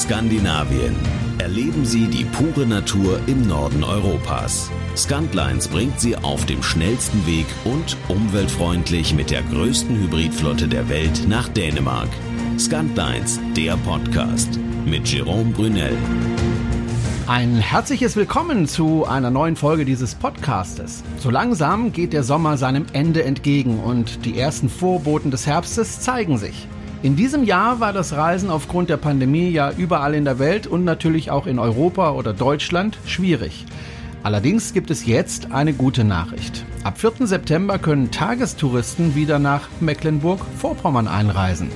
Skandinavien. Erleben Sie die pure Natur im Norden Europas. Scantlines bringt Sie auf dem schnellsten Weg und umweltfreundlich mit der größten Hybridflotte der Welt nach Dänemark. Scantlines, der Podcast mit Jerome Brunel. Ein herzliches Willkommen zu einer neuen Folge dieses Podcastes. So langsam geht der Sommer seinem Ende entgegen und die ersten Vorboten des Herbstes zeigen sich. In diesem Jahr war das Reisen aufgrund der Pandemie ja überall in der Welt und natürlich auch in Europa oder Deutschland schwierig. Allerdings gibt es jetzt eine gute Nachricht. Ab 4. September können Tagestouristen wieder nach Mecklenburg-Vorpommern einreisen.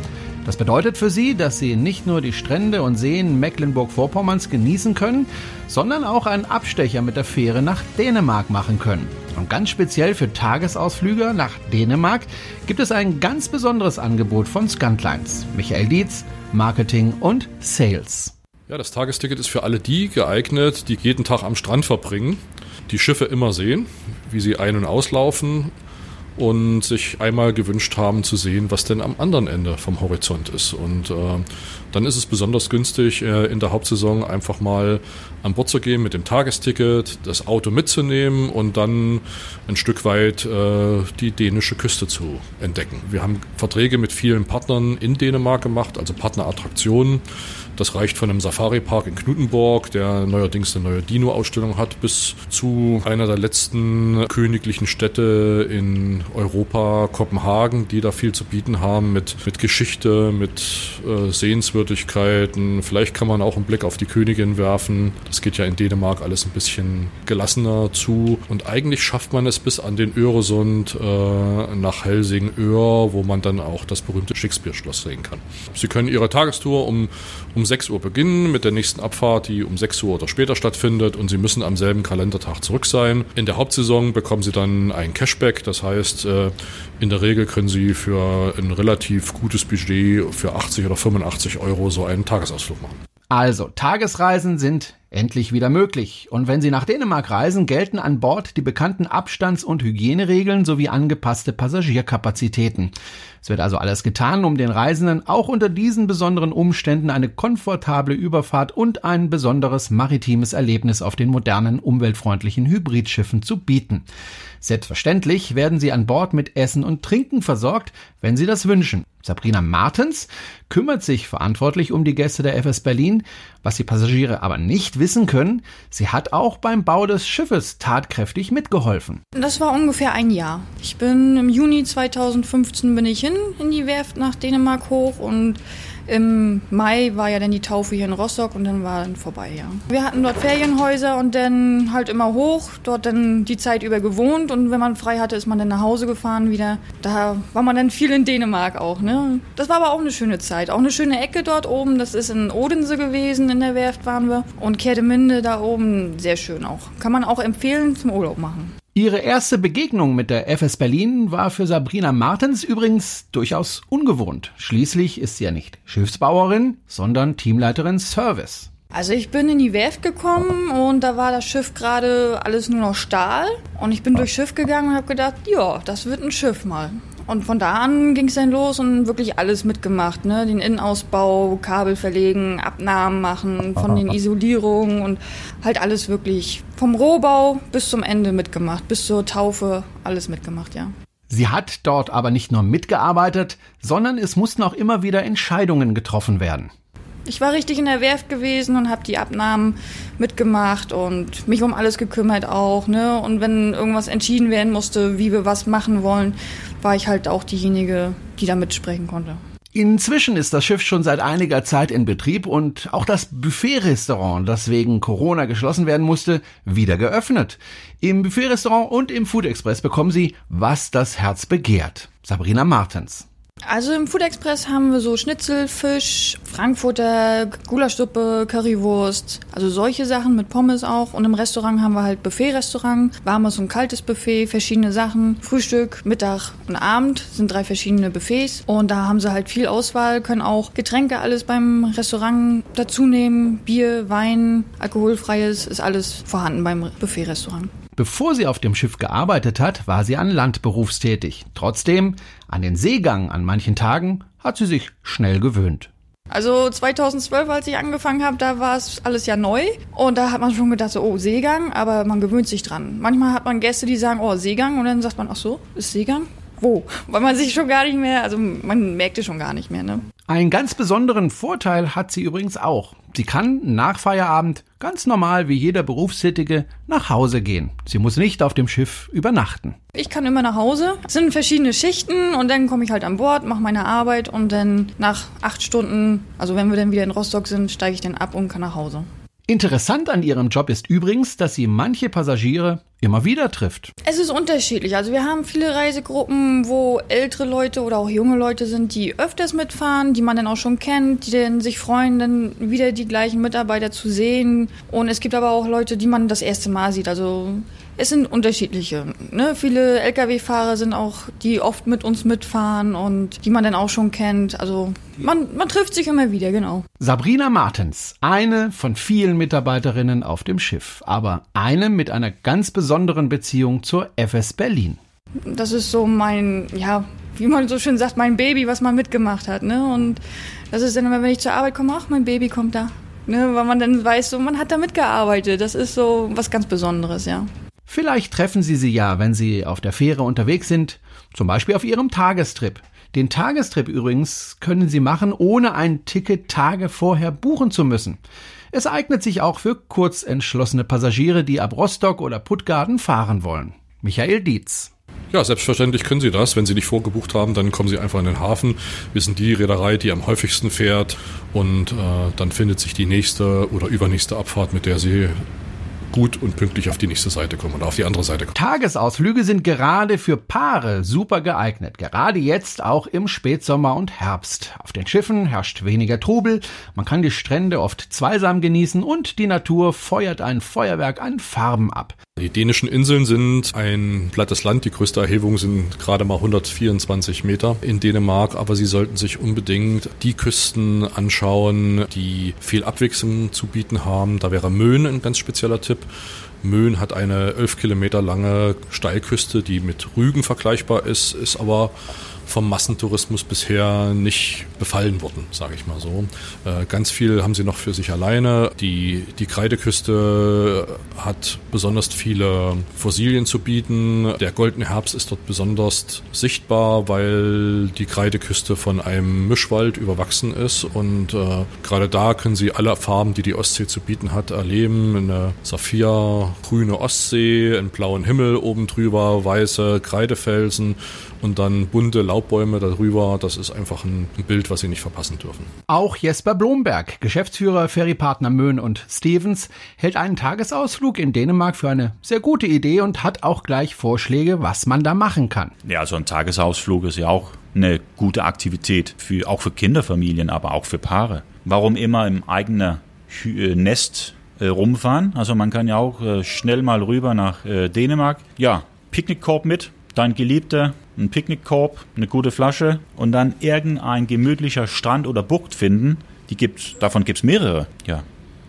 Das bedeutet für sie, dass sie nicht nur die Strände und Seen Mecklenburg-Vorpommerns genießen können, sondern auch einen Abstecher mit der Fähre nach Dänemark machen können. Und ganz speziell für Tagesausflüge nach Dänemark gibt es ein ganz besonderes Angebot von Scantlines. Michael Dietz, Marketing und Sales. Ja, das Tagesticket ist für alle die geeignet, die jeden Tag am Strand verbringen, die Schiffe immer sehen, wie sie ein- und auslaufen und sich einmal gewünscht haben zu sehen, was denn am anderen Ende vom Horizont ist. Und äh, dann ist es besonders günstig, äh, in der Hauptsaison einfach mal an Bord zu gehen mit dem Tagesticket, das Auto mitzunehmen und dann ein Stück weit äh, die dänische Küste zu entdecken. Wir haben Verträge mit vielen Partnern in Dänemark gemacht, also Partnerattraktionen. Das reicht von einem Safari-Park in Knuttenborg, der neuerdings eine neue Dino-Ausstellung hat, bis zu einer der letzten königlichen Städte in Europa, Kopenhagen, die da viel zu bieten haben mit, mit Geschichte, mit äh, Sehenswürdigkeiten. Vielleicht kann man auch einen Blick auf die Königin werfen. Das geht ja in Dänemark alles ein bisschen gelassener zu. Und eigentlich schafft man es bis an den Öresund äh, nach Helsingör, wo man dann auch das berühmte Shakespeare-Schloss sehen kann. Sie können Ihre Tagestour um, um 6 Uhr beginnen mit der nächsten Abfahrt, die um 6 Uhr oder später stattfindet und Sie müssen am selben Kalendertag zurück sein. In der Hauptsaison bekommen Sie dann ein Cashback, das heißt, äh, in der Regel können Sie für ein relativ gutes Budget für 80 oder 85 Euro so einen Tagesausflug machen. Also, Tagesreisen sind endlich wieder möglich. Und wenn Sie nach Dänemark reisen, gelten an Bord die bekannten Abstands- und Hygieneregeln sowie angepasste Passagierkapazitäten. Es wird also alles getan, um den Reisenden auch unter diesen besonderen Umständen eine komfortable Überfahrt und ein besonderes maritimes Erlebnis auf den modernen, umweltfreundlichen Hybridschiffen zu bieten. Selbstverständlich werden Sie an Bord mit Essen und Trinken versorgt, wenn Sie das wünschen. Sabrina Martens kümmert sich verantwortlich um die Gäste der FS Berlin. Was die Passagiere aber nicht wissen können, sie hat auch beim Bau des Schiffes tatkräftig mitgeholfen. Das war ungefähr ein Jahr. Ich bin im Juni 2015 bin ich hin in die Werft nach Dänemark hoch und im Mai war ja dann die Taufe hier in Rostock und dann war dann vorbei, ja. Wir hatten dort Ferienhäuser und dann halt immer hoch, dort dann die Zeit über gewohnt und wenn man frei hatte, ist man dann nach Hause gefahren wieder. Da war man dann viel in Dänemark auch, ne. Das war aber auch eine schöne Zeit, auch eine schöne Ecke dort oben. Das ist in Odense gewesen, in der Werft waren wir und Kerdeminde da oben, sehr schön auch. Kann man auch empfehlen zum Urlaub machen. Ihre erste Begegnung mit der FS Berlin war für Sabrina Martens übrigens durchaus ungewohnt. Schließlich ist sie ja nicht Schiffsbauerin, sondern Teamleiterin Service. Also ich bin in die Werft gekommen und da war das Schiff gerade alles nur noch Stahl und ich bin durchs Schiff gegangen und habe gedacht, ja, das wird ein Schiff mal. Und von da an ging es dann los und wirklich alles mitgemacht. Ne? Den Innenausbau, Kabel verlegen, Abnahmen machen von den Isolierungen und halt alles wirklich vom Rohbau bis zum Ende mitgemacht, bis zur Taufe, alles mitgemacht, ja. Sie hat dort aber nicht nur mitgearbeitet, sondern es mussten auch immer wieder Entscheidungen getroffen werden. Ich war richtig in der Werft gewesen und habe die Abnahmen mitgemacht und mich um alles gekümmert auch. Ne? Und wenn irgendwas entschieden werden musste, wie wir was machen wollen, war ich halt auch diejenige, die da mitsprechen konnte. Inzwischen ist das Schiff schon seit einiger Zeit in Betrieb und auch das Buffet-Restaurant, das wegen Corona geschlossen werden musste, wieder geöffnet. Im Buffet-Restaurant und im Food Express bekommen Sie, was das Herz begehrt. Sabrina Martens. Also im Food Express haben wir so Schnitzel, Fisch, Frankfurter, Gulaschsuppe, Currywurst, also solche Sachen mit Pommes auch. Und im Restaurant haben wir halt Buffet-Restaurant, warmes und kaltes Buffet, verschiedene Sachen. Frühstück, Mittag und Abend sind drei verschiedene Buffets. Und da haben sie halt viel Auswahl, können auch Getränke alles beim Restaurant dazu nehmen. Bier, Wein, alkoholfreies, ist alles vorhanden beim Buffet-Restaurant. Bevor sie auf dem Schiff gearbeitet hat, war sie an Land berufstätig. Trotzdem, an den Seegang an manchen Tagen hat sie sich schnell gewöhnt. Also 2012, als ich angefangen habe, da war es alles ja neu und da hat man schon gedacht, so, oh, Seegang, aber man gewöhnt sich dran. Manchmal hat man Gäste, die sagen, oh, Seegang und dann sagt man, ach so, ist Seegang? Wo? Weil man sich schon gar nicht mehr, also man merkt es schon gar nicht mehr, ne? Einen ganz besonderen Vorteil hat sie übrigens auch. Sie kann nach Feierabend ganz normal wie jeder Berufstätige nach Hause gehen. Sie muss nicht auf dem Schiff übernachten. Ich kann immer nach Hause. Es sind verschiedene Schichten und dann komme ich halt an Bord, mache meine Arbeit und dann nach acht Stunden, also wenn wir dann wieder in Rostock sind, steige ich dann ab und kann nach Hause. Interessant an ihrem Job ist übrigens, dass sie manche Passagiere immer wieder trifft. Es ist unterschiedlich. Also wir haben viele Reisegruppen, wo ältere Leute oder auch junge Leute sind, die öfters mitfahren, die man dann auch schon kennt, die dann sich freuen, dann wieder die gleichen Mitarbeiter zu sehen. Und es gibt aber auch Leute, die man das erste Mal sieht. Also es sind unterschiedliche. Ne? Viele Lkw-Fahrer sind auch, die oft mit uns mitfahren und die man dann auch schon kennt. Also man, man trifft sich immer wieder, genau. Sabrina Martens, eine von vielen Mitarbeiterinnen auf dem Schiff, aber eine mit einer ganz besonderen Beziehung zur FS Berlin. Das ist so mein, ja, wie man so schön sagt, mein Baby, was man mitgemacht hat. Ne? Und das ist dann immer, wenn ich zur Arbeit komme, ach, mein Baby kommt da. Ne? Weil man dann weiß, so, man hat da mitgearbeitet. Das ist so was ganz Besonderes, ja. Vielleicht treffen Sie sie ja, wenn Sie auf der Fähre unterwegs sind, zum Beispiel auf Ihrem Tagestrip. Den Tagestrip übrigens können Sie machen, ohne ein Ticket Tage vorher buchen zu müssen. Es eignet sich auch für kurzentschlossene Passagiere, die ab Rostock oder Puttgarden fahren wollen. Michael Dietz. Ja, selbstverständlich können Sie das. Wenn Sie nicht vorgebucht haben, dann kommen Sie einfach in den Hafen. Wir sind die Reederei, die am häufigsten fährt und äh, dann findet sich die nächste oder übernächste Abfahrt, mit der Sie gut und pünktlich auf die nächste Seite kommen oder auf die andere Seite kommen. Tagesausflüge sind gerade für Paare super geeignet. Gerade jetzt auch im Spätsommer und Herbst. Auf den Schiffen herrscht weniger Trubel, man kann die Strände oft zweisam genießen und die Natur feuert ein Feuerwerk an Farben ab. Die dänischen Inseln sind ein plattes Land. Die größte Erhebung sind gerade mal 124 Meter in Dänemark. Aber Sie sollten sich unbedingt die Küsten anschauen, die viel Abwechslung zu bieten haben. Da wäre Möhn ein ganz spezieller Tipp. Möhn hat eine 11 Kilometer lange Steilküste, die mit Rügen vergleichbar ist, ist aber vom Massentourismus bisher nicht befallen worden, sage ich mal so. Äh, ganz viel haben sie noch für sich alleine. Die, die Kreideküste hat besonders viele Fossilien zu bieten. Der goldene Herbst ist dort besonders sichtbar, weil die Kreideküste von einem Mischwald überwachsen ist und äh, gerade da können sie alle Farben, die die Ostsee zu bieten hat, erleben. Eine saphirgrüne Ostsee, einen blauen Himmel oben drüber, weiße Kreidefelsen und dann bunte Laubbäume darüber. Das ist einfach ein, Bild, was Sie nicht verpassen dürfen. Auch Jesper Blomberg, Geschäftsführer Ferrypartner Möhn und Stevens, hält einen Tagesausflug in Dänemark für eine sehr gute Idee und hat auch gleich Vorschläge, was man da machen kann. Ja, so ein Tagesausflug ist ja auch eine gute Aktivität, für, auch für Kinderfamilien, aber auch für Paare. Warum immer im eigenen äh, Nest äh, rumfahren? Also man kann ja auch äh, schnell mal rüber nach äh, Dänemark. Ja, Picknickkorb mit, dein Geliebter ein Picknickkorb, eine gute Flasche und dann irgendein gemütlicher Strand oder Bucht finden. Die gibt's, davon gibt's mehrere. Ja,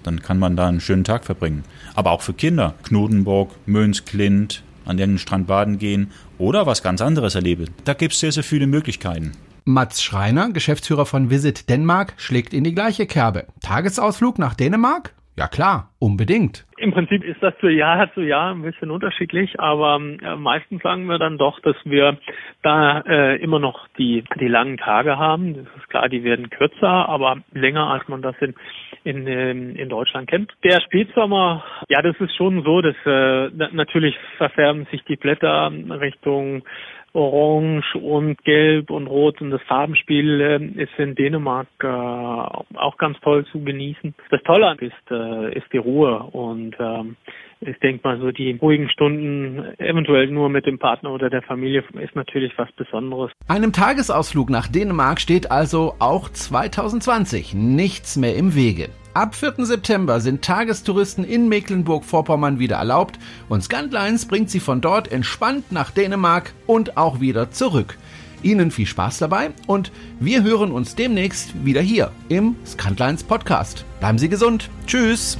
dann kann man da einen schönen Tag verbringen. Aber auch für Kinder. Knudenburg, Mönsklint, an irgendeinen Strand baden gehen oder was ganz anderes erleben. Da gibt's sehr, sehr viele Möglichkeiten. Mats Schreiner, Geschäftsführer von Visit Denmark, schlägt in die gleiche Kerbe. Tagesausflug nach Dänemark? Ja klar, unbedingt. Im Prinzip ist das zu Jahr zu Jahr ein bisschen unterschiedlich, aber äh, meistens sagen wir dann doch, dass wir da äh, immer noch die, die langen Tage haben. Das ist klar, die werden kürzer, aber länger, als man das in, in, ähm, in Deutschland kennt. Der Spätsommer, ja, das ist schon so, dass äh, natürlich verfärben sich die Blätter Richtung Orange und Gelb und Rot und das Farbenspiel äh, ist in Dänemark äh, auch ganz toll zu genießen. Das Tolle ist, äh, ist die Ruhe und ähm, ich denke mal so die ruhigen Stunden, eventuell nur mit dem Partner oder der Familie, ist natürlich was Besonderes. Einem Tagesausflug nach Dänemark steht also auch 2020 nichts mehr im Wege. Ab 4. September sind Tagestouristen in Mecklenburg-Vorpommern wieder erlaubt und Scantlines bringt sie von dort entspannt nach Dänemark und auch wieder zurück. Ihnen viel Spaß dabei und wir hören uns demnächst wieder hier im Scantlines Podcast. Bleiben Sie gesund. Tschüss.